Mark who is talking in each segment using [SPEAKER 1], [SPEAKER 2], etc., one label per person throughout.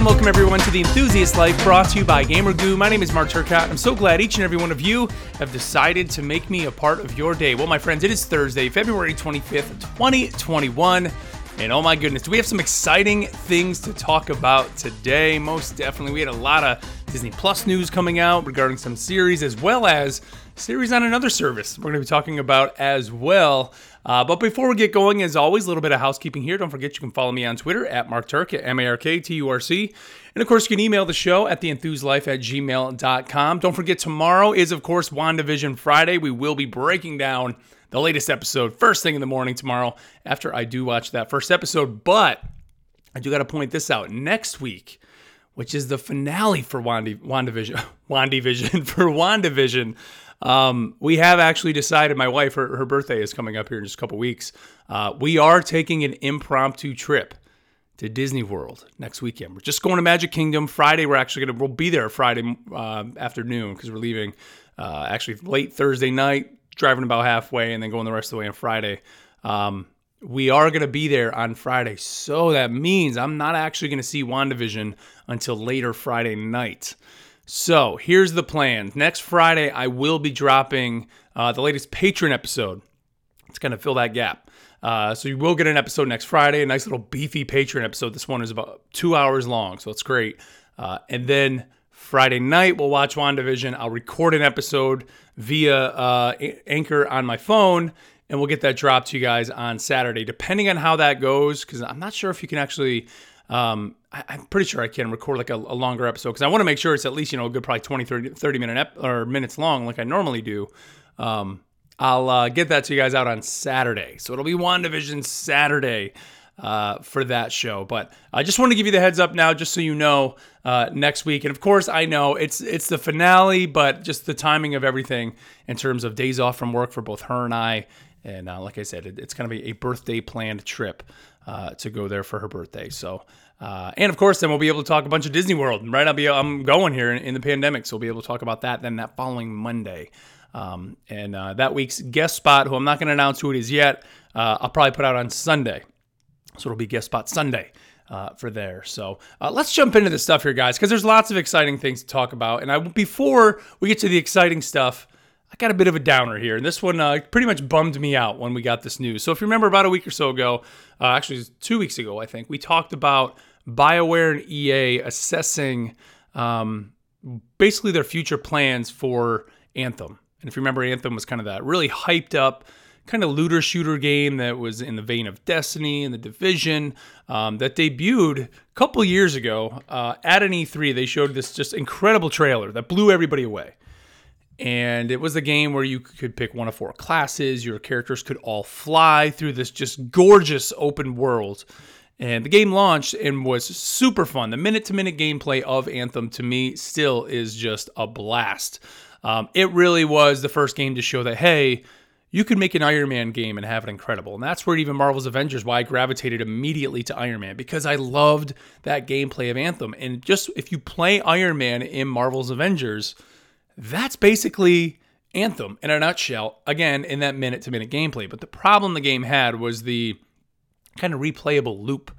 [SPEAKER 1] welcome, welcome everyone to the Enthusiast Life brought to you by GamerGoo. My name is Mark Turcott. I'm so glad each and every one of you have decided to make me a part of your day. Well, my friends, it is Thursday, February 25th, 2021. And oh my goodness, we have some exciting things to talk about today? Most definitely. We had a lot of Disney Plus news coming out regarding some series as well as series on another service we're going to be talking about as well. Uh, but before we get going, as always, a little bit of housekeeping here. Don't forget you can follow me on Twitter at Mark Turk at M A R K T U R C. And of course, you can email the show at theenthuslife at gmail.com. Don't forget, tomorrow is, of course, WandaVision Friday. We will be breaking down the latest episode first thing in the morning tomorrow after I do watch that first episode. But I do got to point this out. Next week, which is the finale for Wanda, WandaVision, WandaVision, for WandaVision, um, we have actually decided, my wife, her, her birthday is coming up here in just a couple weeks. Uh, we are taking an impromptu trip to Disney World next weekend. We're just going to Magic Kingdom. Friday, we're actually going to, we'll be there Friday uh, afternoon because we're leaving uh, actually late Thursday night, driving about halfway, and then going the rest of the way on Friday. Um, we are going to be there on Friday. So that means I'm not actually going to see WandaVision until later Friday night. So here's the plan. Next Friday, I will be dropping uh, the latest patron episode. It's going to fill that gap. Uh, so you will get an episode next Friday, a nice little beefy patron episode. This one is about two hours long, so it's great. Uh, and then Friday night, we'll watch WandaVision. I'll record an episode via uh, Anchor on my phone, and we'll get that dropped to you guys on Saturday, depending on how that goes, because I'm not sure if you can actually um, I, am pretty sure I can record like a, a longer episode because I want to make sure it's at least, you know, a good probably 20, 30, 30 minute ep- or minutes long like I normally do. Um, I'll uh, get that to you guys out on Saturday. So it'll be WandaVision Saturday uh, for that show. But I just want to give you the heads up now, just so you know, uh, next week. And of course, I know it's it's the finale, but just the timing of everything in terms of days off from work for both her and I. And uh, like I said, it, it's to be a birthday planned trip uh, to go there for her birthday. So, uh, and of course, then we'll be able to talk a bunch of Disney World. Right, I'll be I'm going here in, in the pandemic, so we'll be able to talk about that then that following Monday. Um, and uh, that week's guest spot, who I'm not going to announce who it is yet, uh, I'll probably put out on Sunday. So it'll be guest spot Sunday. Uh, for there. So uh, let's jump into the stuff here, guys, because there's lots of exciting things to talk about. And I, before we get to the exciting stuff, I got a bit of a downer here, and this one uh, pretty much bummed me out when we got this news. So, if you remember, about a week or so ago, uh, actually two weeks ago, I think we talked about BioWare and EA assessing um, basically their future plans for Anthem. And if you remember, Anthem was kind of that really hyped up kind of looter shooter game that was in the vein of Destiny and the Division um, that debuted a couple years ago uh, at an E3. They showed this just incredible trailer that blew everybody away and it was a game where you could pick one of four classes. Your characters could all fly through this just gorgeous open world. And the game launched and was super fun. The minute to minute gameplay of Anthem to me still is just a blast. Um, it really was the first game to show that, hey, you could make an Iron Man game and have it incredible. And that's where even Marvel's Avengers, why I gravitated immediately to Iron Man, because I loved that gameplay of Anthem. And just if you play Iron Man in Marvel's Avengers, that's basically Anthem in a nutshell, again, in that minute to minute gameplay. But the problem the game had was the kind of replayable loop.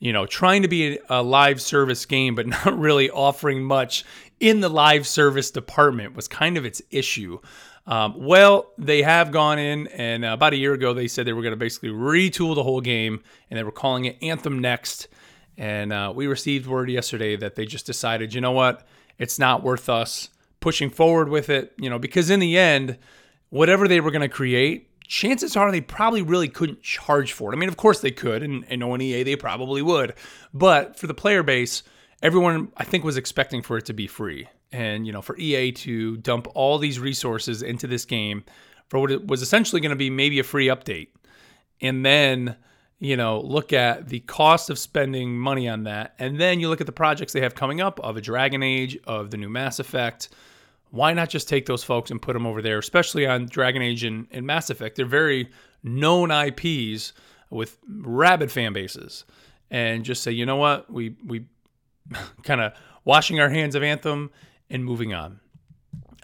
[SPEAKER 1] You know, trying to be a live service game, but not really offering much in the live service department was kind of its issue. Um, well, they have gone in, and uh, about a year ago, they said they were going to basically retool the whole game, and they were calling it Anthem Next. And uh, we received word yesterday that they just decided, you know what, it's not worth us pushing forward with it, you know, because in the end, whatever they were going to create, chances are they probably really couldn't charge for it. I mean, of course they could, and, and knowing EA, they probably would. But for the player base, everyone I think was expecting for it to be free. And, you know, for EA to dump all these resources into this game for what it was essentially going to be maybe a free update. And then you know, look at the cost of spending money on that, and then you look at the projects they have coming up of a Dragon Age, of the new Mass Effect. Why not just take those folks and put them over there, especially on Dragon Age and, and Mass Effect? They're very known IPs with rabid fan bases, and just say, you know what, we we kind of washing our hands of Anthem and moving on.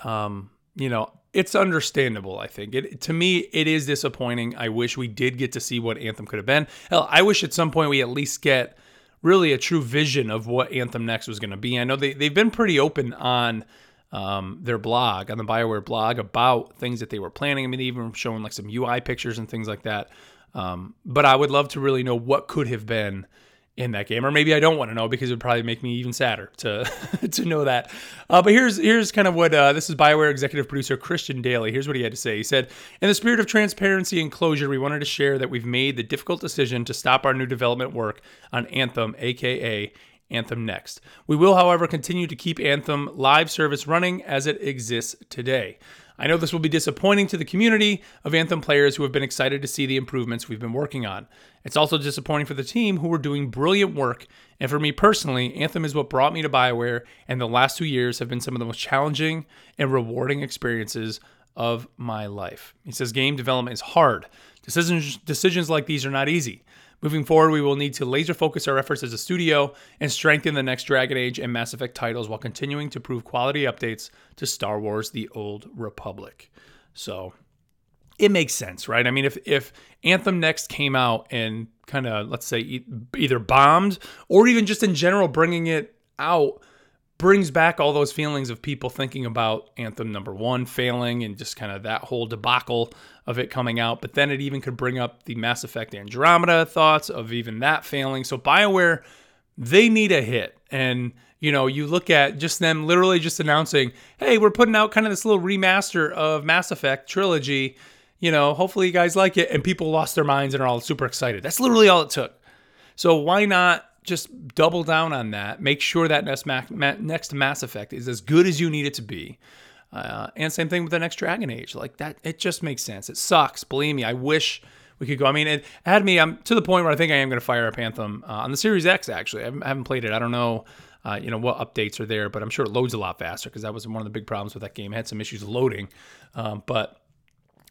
[SPEAKER 1] Um, you know, it's understandable. I think it to me it is disappointing. I wish we did get to see what Anthem could have been. Hell, I wish at some point we at least get really a true vision of what Anthem Next was going to be. I know they, they've been pretty open on um, their blog, on the BioWare blog, about things that they were planning. I mean, they even showing like some UI pictures and things like that. Um, but I would love to really know what could have been in that game, or maybe I don't want to know because it would probably make me even sadder to to know that. Uh, but here's here's kind of what uh, this is Bioware executive producer Christian Dailey. Here's what he had to say. He said, "In the spirit of transparency and closure, we wanted to share that we've made the difficult decision to stop our new development work on Anthem, aka Anthem Next. We will, however, continue to keep Anthem live service running as it exists today." I know this will be disappointing to the community of Anthem players who have been excited to see the improvements we've been working on. It's also disappointing for the team who were doing brilliant work, and for me personally, Anthem is what brought me to BioWare, and the last two years have been some of the most challenging and rewarding experiences of my life. He says game development is hard. Decisions decisions like these are not easy. Moving forward, we will need to laser focus our efforts as a studio and strengthen the next Dragon Age and Mass Effect titles while continuing to prove quality updates to Star Wars The Old Republic. So it makes sense, right? I mean, if, if Anthem Next came out and kind of, let's say, either bombed or even just in general bringing it out brings back all those feelings of people thinking about Anthem number one failing and just kind of that whole debacle of it coming out. But then it even could bring up the Mass Effect Andromeda thoughts of even that failing. So BioWare, they need a hit. And, you know, you look at just them literally just announcing, hey, we're putting out kind of this little remaster of Mass Effect trilogy. You know, hopefully you guys like it. And people lost their minds and are all super excited. That's literally all it took. So why not just double down on that. Make sure that next, next Mass Effect is as good as you need it to be. Uh, and same thing with the next Dragon Age. Like that, it just makes sense. It sucks. Believe me, I wish we could go. I mean, it had me. I'm to the point where I think I am going to fire up Anthem uh, on the Series X. Actually, I haven't, I haven't played it. I don't know. Uh, you know what updates are there, but I'm sure it loads a lot faster because that was one of the big problems with that game. It had some issues loading, um, but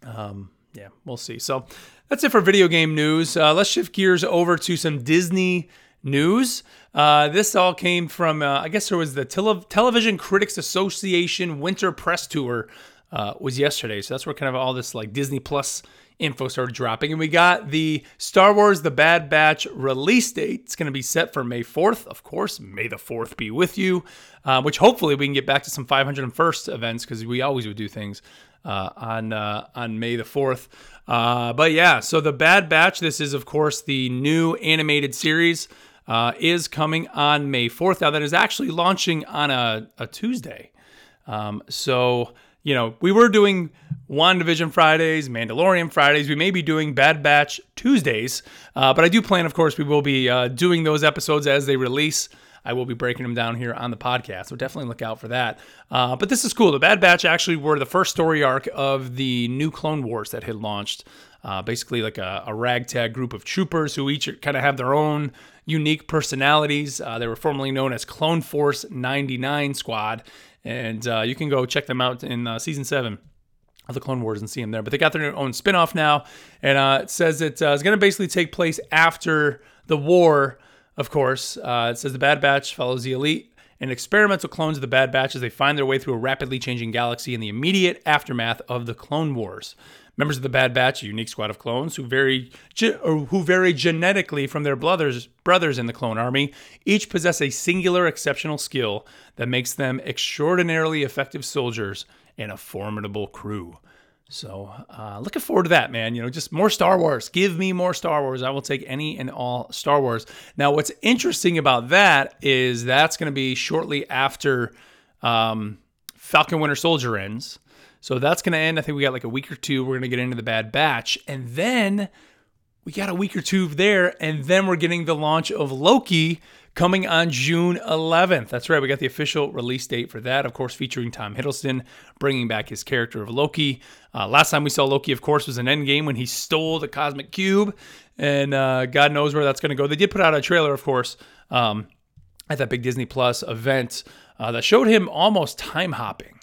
[SPEAKER 1] um, yeah, we'll see. So that's it for video game news. Uh, let's shift gears over to some Disney news. Uh, this all came from, uh, I guess there was the Tele- Television Critics Association Winter Press Tour uh, was yesterday. So that's where kind of all this like Disney Plus info started dropping. And we got the Star Wars The Bad Batch release date. It's going to be set for May 4th. Of course, May the 4th be with you, uh, which hopefully we can get back to some 501st events because we always would do things uh, on uh, on May the 4th. Uh, but yeah, so The Bad Batch, this is, of course, the new animated series uh, is coming on May 4th. Now, that is actually launching on a, a Tuesday. Um, so, you know, we were doing WandaVision Fridays, Mandalorian Fridays. We may be doing Bad Batch Tuesdays, uh, but I do plan, of course, we will be uh, doing those episodes as they release. I will be breaking them down here on the podcast, so definitely look out for that. Uh, but this is cool. The Bad Batch actually were the first story arc of the new Clone Wars that had launched. Uh, basically, like a, a, ragtag group of troopers who each kind of have their own unique personalities. Uh, they were formerly known as Clone Force 99 Squad, and uh, you can go check them out in uh, season seven of the Clone Wars and see them there. But they got their own spinoff now, and uh, it says uh, going to basically take place after the war. Of course, uh, it says the Bad Batch follows the elite and experimental clones of the Bad Batch as they find their way through a rapidly changing galaxy in the immediate aftermath of the Clone Wars. Members of the Bad Batch, a unique squad of clones who vary who vary genetically from their brothers brothers in the clone army, each possess a singular exceptional skill that makes them extraordinarily effective soldiers and a formidable crew. So, uh, looking forward to that, man. You know, just more Star Wars. Give me more Star Wars. I will take any and all Star Wars. Now, what's interesting about that is that's going to be shortly after um, Falcon Winter Soldier ends. So that's going to end. I think we got like a week or two. We're going to get into the Bad Batch. And then we got a week or two there. And then we're getting the launch of Loki coming on June 11th. That's right. We got the official release date for that. Of course, featuring Tom Hiddleston bringing back his character of Loki. Uh, last time we saw Loki, of course, was in Endgame when he stole the Cosmic Cube. And uh, God knows where that's going to go. They did put out a trailer, of course. Um, at that big Disney Plus event uh, that showed him almost time hopping.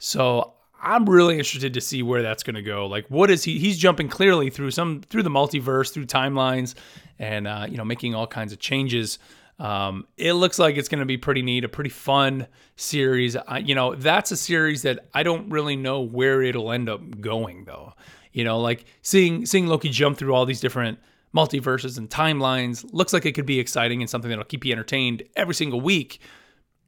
[SPEAKER 1] So I'm really interested to see where that's going to go. Like, what is he? He's jumping clearly through some through the multiverse, through timelines, and uh, you know, making all kinds of changes. Um, it looks like it's going to be pretty neat, a pretty fun series. I, you know, that's a series that I don't really know where it'll end up going, though. You know, like seeing seeing Loki jump through all these different multiverses and timelines. Looks like it could be exciting and something that'll keep you entertained every single week.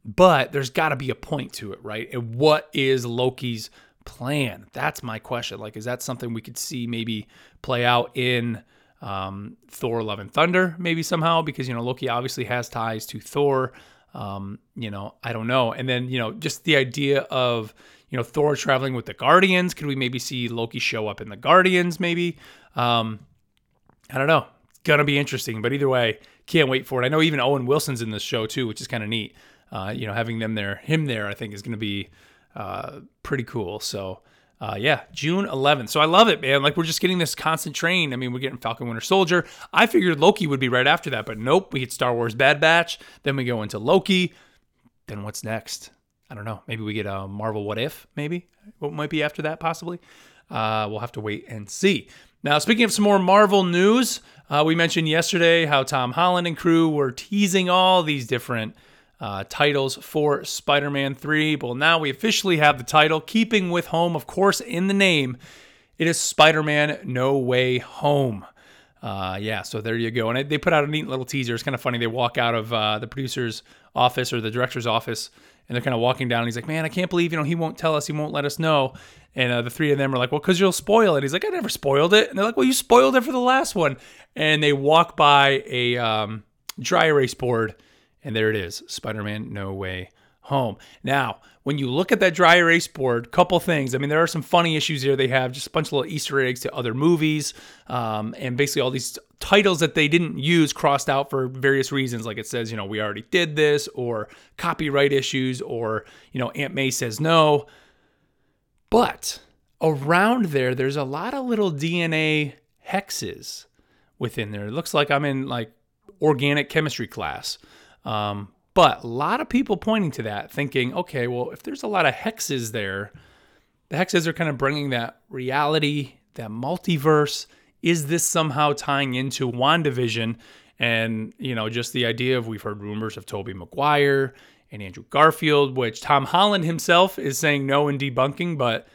[SPEAKER 1] But there's got to be a point to it, right? And what is Loki's plan? That's my question. Like, is that something we could see maybe play out in um, Thor: Love and Thunder, maybe somehow? Because you know Loki obviously has ties to Thor. Um, you know, I don't know. And then you know, just the idea of you know Thor traveling with the Guardians. Could we maybe see Loki show up in the Guardians? Maybe. Um, I don't know. It's gonna be interesting. But either way, can't wait for it. I know even Owen Wilson's in this show too, which is kind of neat. Uh, you know, having them there, him there, I think is gonna be uh, pretty cool. So. Uh, yeah, June 11th. So I love it, man. Like we're just getting this constant train. I mean, we're getting Falcon Winter Soldier. I figured Loki would be right after that, but nope. We get Star Wars Bad Batch. Then we go into Loki. Then what's next? I don't know. Maybe we get a Marvel What If, maybe? What might be after that, possibly? Uh, we'll have to wait and see. Now, speaking of some more Marvel news, uh, we mentioned yesterday how Tom Holland and crew were teasing all these different uh, titles for Spider Man 3. Well, now we officially have the title, keeping with home, of course, in the name. It is Spider Man No Way Home. Uh, yeah, so there you go. And they put out a neat little teaser. It's kind of funny. They walk out of uh, the producer's office or the director's office and they're kind of walking down. And he's like, "Man, I can't believe you know he won't tell us. He won't let us know." And uh, the three of them are like, "Well, because you'll spoil it." He's like, "I never spoiled it." And they're like, "Well, you spoiled it for the last one." And they walk by a um, dry erase board, and there it is: Spider-Man: No Way Home. Now, when you look at that dry erase board, couple things. I mean, there are some funny issues here. They have just a bunch of little Easter eggs to other movies, um, and basically all these titles that they didn't use crossed out for various reasons. Like it says, you know, we already did this, or copyright issues, or you know, Aunt May says no. But around there, there's a lot of little DNA hexes within there. It looks like I'm in like organic chemistry class. Um, but a lot of people pointing to that, thinking, okay, well, if there's a lot of hexes there, the hexes are kind of bringing that reality, that multiverse. Is this somehow tying into WandaVision? And, you know, just the idea of we've heard rumors of Tobey Maguire and Andrew Garfield, which Tom Holland himself is saying no and debunking, but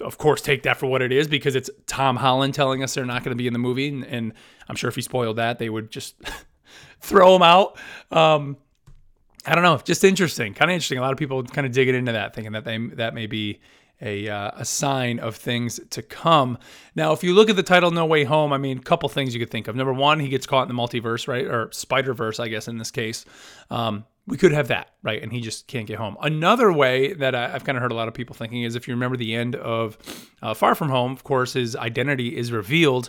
[SPEAKER 1] of course take that for what it is because it's Tom Holland telling us they're not going to be in the movie. And, and, I'm sure if he spoiled that, they would just throw him out. Um, I don't know, just interesting, kind of interesting. A lot of people kind of digging into that, thinking that they that may be a uh, a sign of things to come. Now, if you look at the title "No Way Home," I mean, a couple things you could think of. Number one, he gets caught in the multiverse, right, or Spider Verse, I guess in this case. Um, we could have that, right, and he just can't get home. Another way that I, have kind of heard a lot of people thinking is if you remember the end of uh, Far From Home, of course, his identity is revealed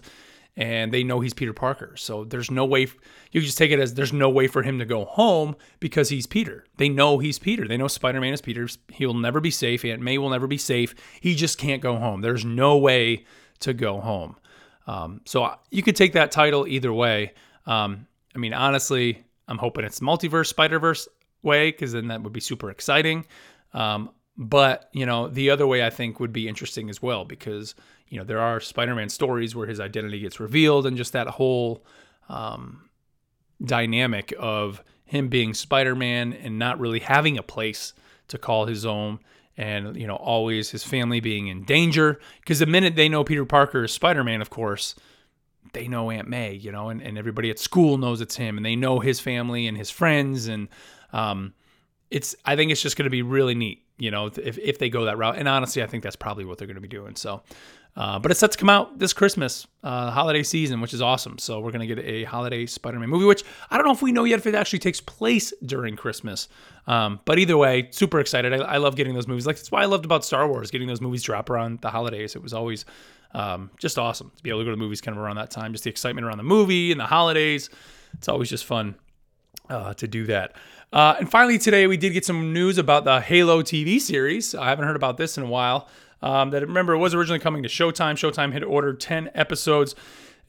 [SPEAKER 1] and they know he's Peter Parker. So there's no way you just take it as there's no way for him to go home because he's Peter. They know he's Peter. They know Spider-Man is Peter. He'll never be safe. Aunt May will never be safe. He just can't go home. There's no way to go home. Um, so you could take that title either way. Um, I mean, honestly, I'm hoping it's multiverse Spider Verse way because then that would be super exciting. Um, but you know, the other way I think would be interesting as well because you know there are Spider-Man stories where his identity gets revealed, and just that whole um, dynamic of him being Spider-Man and not really having a place to call his own, and you know always his family being in danger. Because the minute they know Peter Parker is Spider-Man, of course, they know Aunt May, you know, and, and everybody at school knows it's him, and they know his family and his friends, and um, it's I think it's just going to be really neat, you know, if if they go that route. And honestly, I think that's probably what they're going to be doing. So uh, but it's set to come out this Christmas, uh, holiday season, which is awesome. So we're gonna get a holiday Spider-Man movie, which I don't know if we know yet if it actually takes place during Christmas. Um, but either way, super excited. I, I, love getting those movies. Like that's why I loved about Star Wars, getting those movies drop around the holidays. It was always um, just awesome to be able to go to the movies kind of around that time. Just the excitement around the movie and the holidays. It's always just fun uh, to do that. Uh, and finally, today we did get some news about the Halo TV series. I haven't heard about this in a while. Um, that remember it was originally coming to Showtime. Showtime had ordered 10 episodes.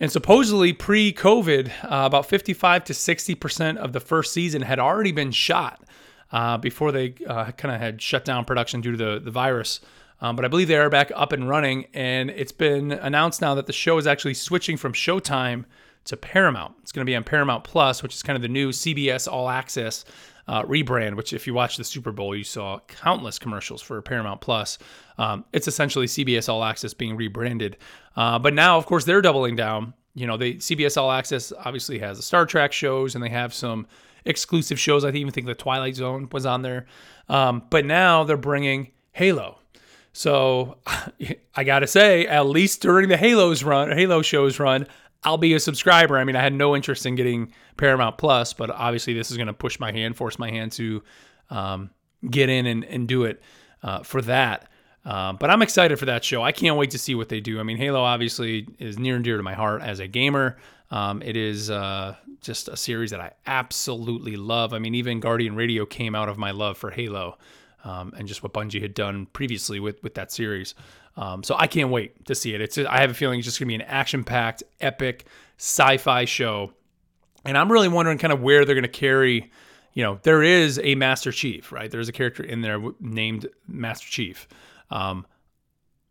[SPEAKER 1] And supposedly, pre COVID, uh, about 55 to 60% of the first season had already been shot uh, before they uh, kind of had shut down production due to the, the virus. Um, but I believe they are back up and running. And it's been announced now that the show is actually switching from Showtime to Paramount. It's going to be on Paramount Plus, which is kind of the new CBS All Access uh, rebrand, which if you watch the Super Bowl, you saw countless commercials for Paramount Plus. Um, it's essentially CBS All Access being rebranded. Uh, but now, of course, they're doubling down. you know, they CBS All Access obviously has the Star Trek shows and they have some exclusive shows. I even think the Twilight Zone was on there. Um, but now they're bringing Halo. So I gotta say, at least during the Halos run, Halo shows run, I'll be a subscriber. I mean, I had no interest in getting Paramount Plus, but obviously this is going to push my hand, force my hand to um, get in and, and do it uh, for that. Uh, but I'm excited for that show. I can't wait to see what they do. I mean, Halo obviously is near and dear to my heart as a gamer. Um, it is uh, just a series that I absolutely love. I mean, even Guardian Radio came out of my love for Halo um, and just what Bungie had done previously with with that series. Um, so I can't wait to see it. It's I have a feeling it's just gonna be an action packed, epic sci-fi show, and I'm really wondering kind of where they're gonna carry. You know, there is a Master Chief, right? There's a character in there named Master Chief. Um,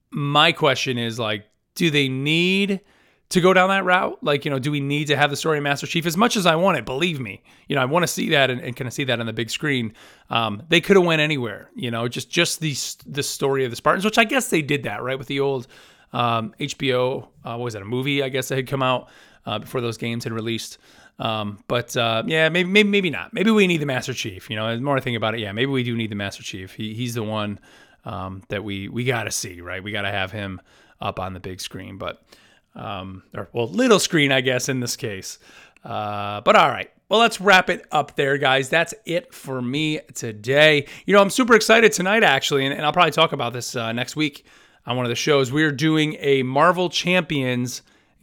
[SPEAKER 1] my question is like, do they need to go down that route? Like, you know, do we need to have the story of Master Chief as much as I want it? Believe me, you know, I want to see that and, and kind of see that on the big screen. Um, they could have went anywhere, you know, just just the the story of the Spartans, which I guess they did that right with the old um, HBO. Uh, what was that a movie? I guess that had come out uh, before those games had released. Um, but uh, yeah, maybe, maybe maybe not. Maybe we need the Master Chief. You know, the more I think about it, yeah, maybe we do need the Master Chief. He, he's the one um, that we we got to see, right? We got to have him up on the big screen, but um, or well, little screen, I guess, in this case. Uh, but all right. Well, let's wrap it up there, guys. That's it for me today. You know, I'm super excited tonight, actually, and, and I'll probably talk about this uh, next week on one of the shows. We're doing a Marvel Champions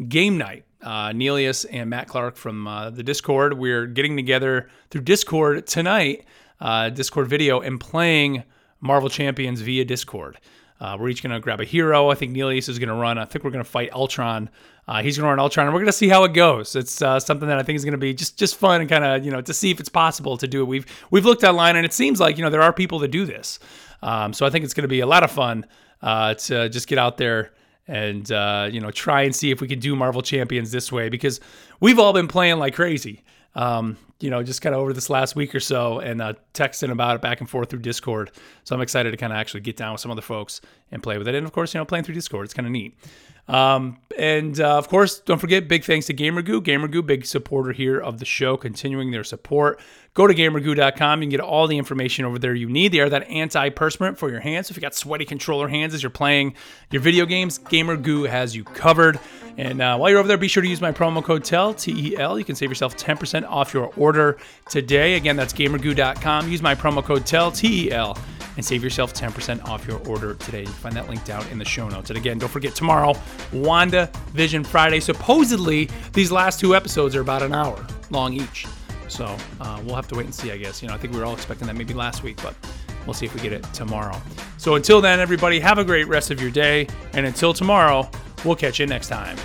[SPEAKER 1] game night. Uh, Nelius and Matt Clark from uh, the Discord. We're getting together through Discord tonight, uh, Discord video, and playing Marvel Champions via Discord. Uh, we're each going to grab a hero. I think Nelius is going to run. I think we're going to fight Ultron. Uh, he's going to run Ultron, and we're going to see how it goes. It's uh, something that I think is going to be just just fun and kind of you know to see if it's possible to do it. We've we've looked online, and it seems like you know there are people that do this. Um, so I think it's going to be a lot of fun uh, to just get out there and uh, you know try and see if we can do Marvel Champions this way because we've all been playing like crazy um, you know, just kind of over this last week or so and uh, texting about it back and forth through Discord. So I'm excited to kind of actually get down with some other folks and play with it. And of course, you know, playing through Discord, it's kind of neat. Um, and uh, of course, don't forget big thanks to GamerGoo. GamerGoo, big supporter here of the show, continuing their support. Go to gamergoo.com. You can get all the information over there you need. They are that anti-perspirant for your hands. So If you got sweaty controller hands as you're playing your video games, GamerGoo has you covered. And uh, while you're over there, be sure to use my promo code TEL, T E L. You can save yourself 10% off your order today. Again, that's gamergoo.com. Use my promo code TEL, T E L and save yourself 10% off your order today. You can find that link down in the show notes. And again, don't forget tomorrow, Wanda Vision Friday. Supposedly, these last two episodes are about an hour long each. So uh, we'll have to wait and see, I guess. You know, I think we were all expecting that maybe last week, but we'll see if we get it tomorrow. So until then, everybody, have a great rest of your day. And until tomorrow, we'll catch you next time.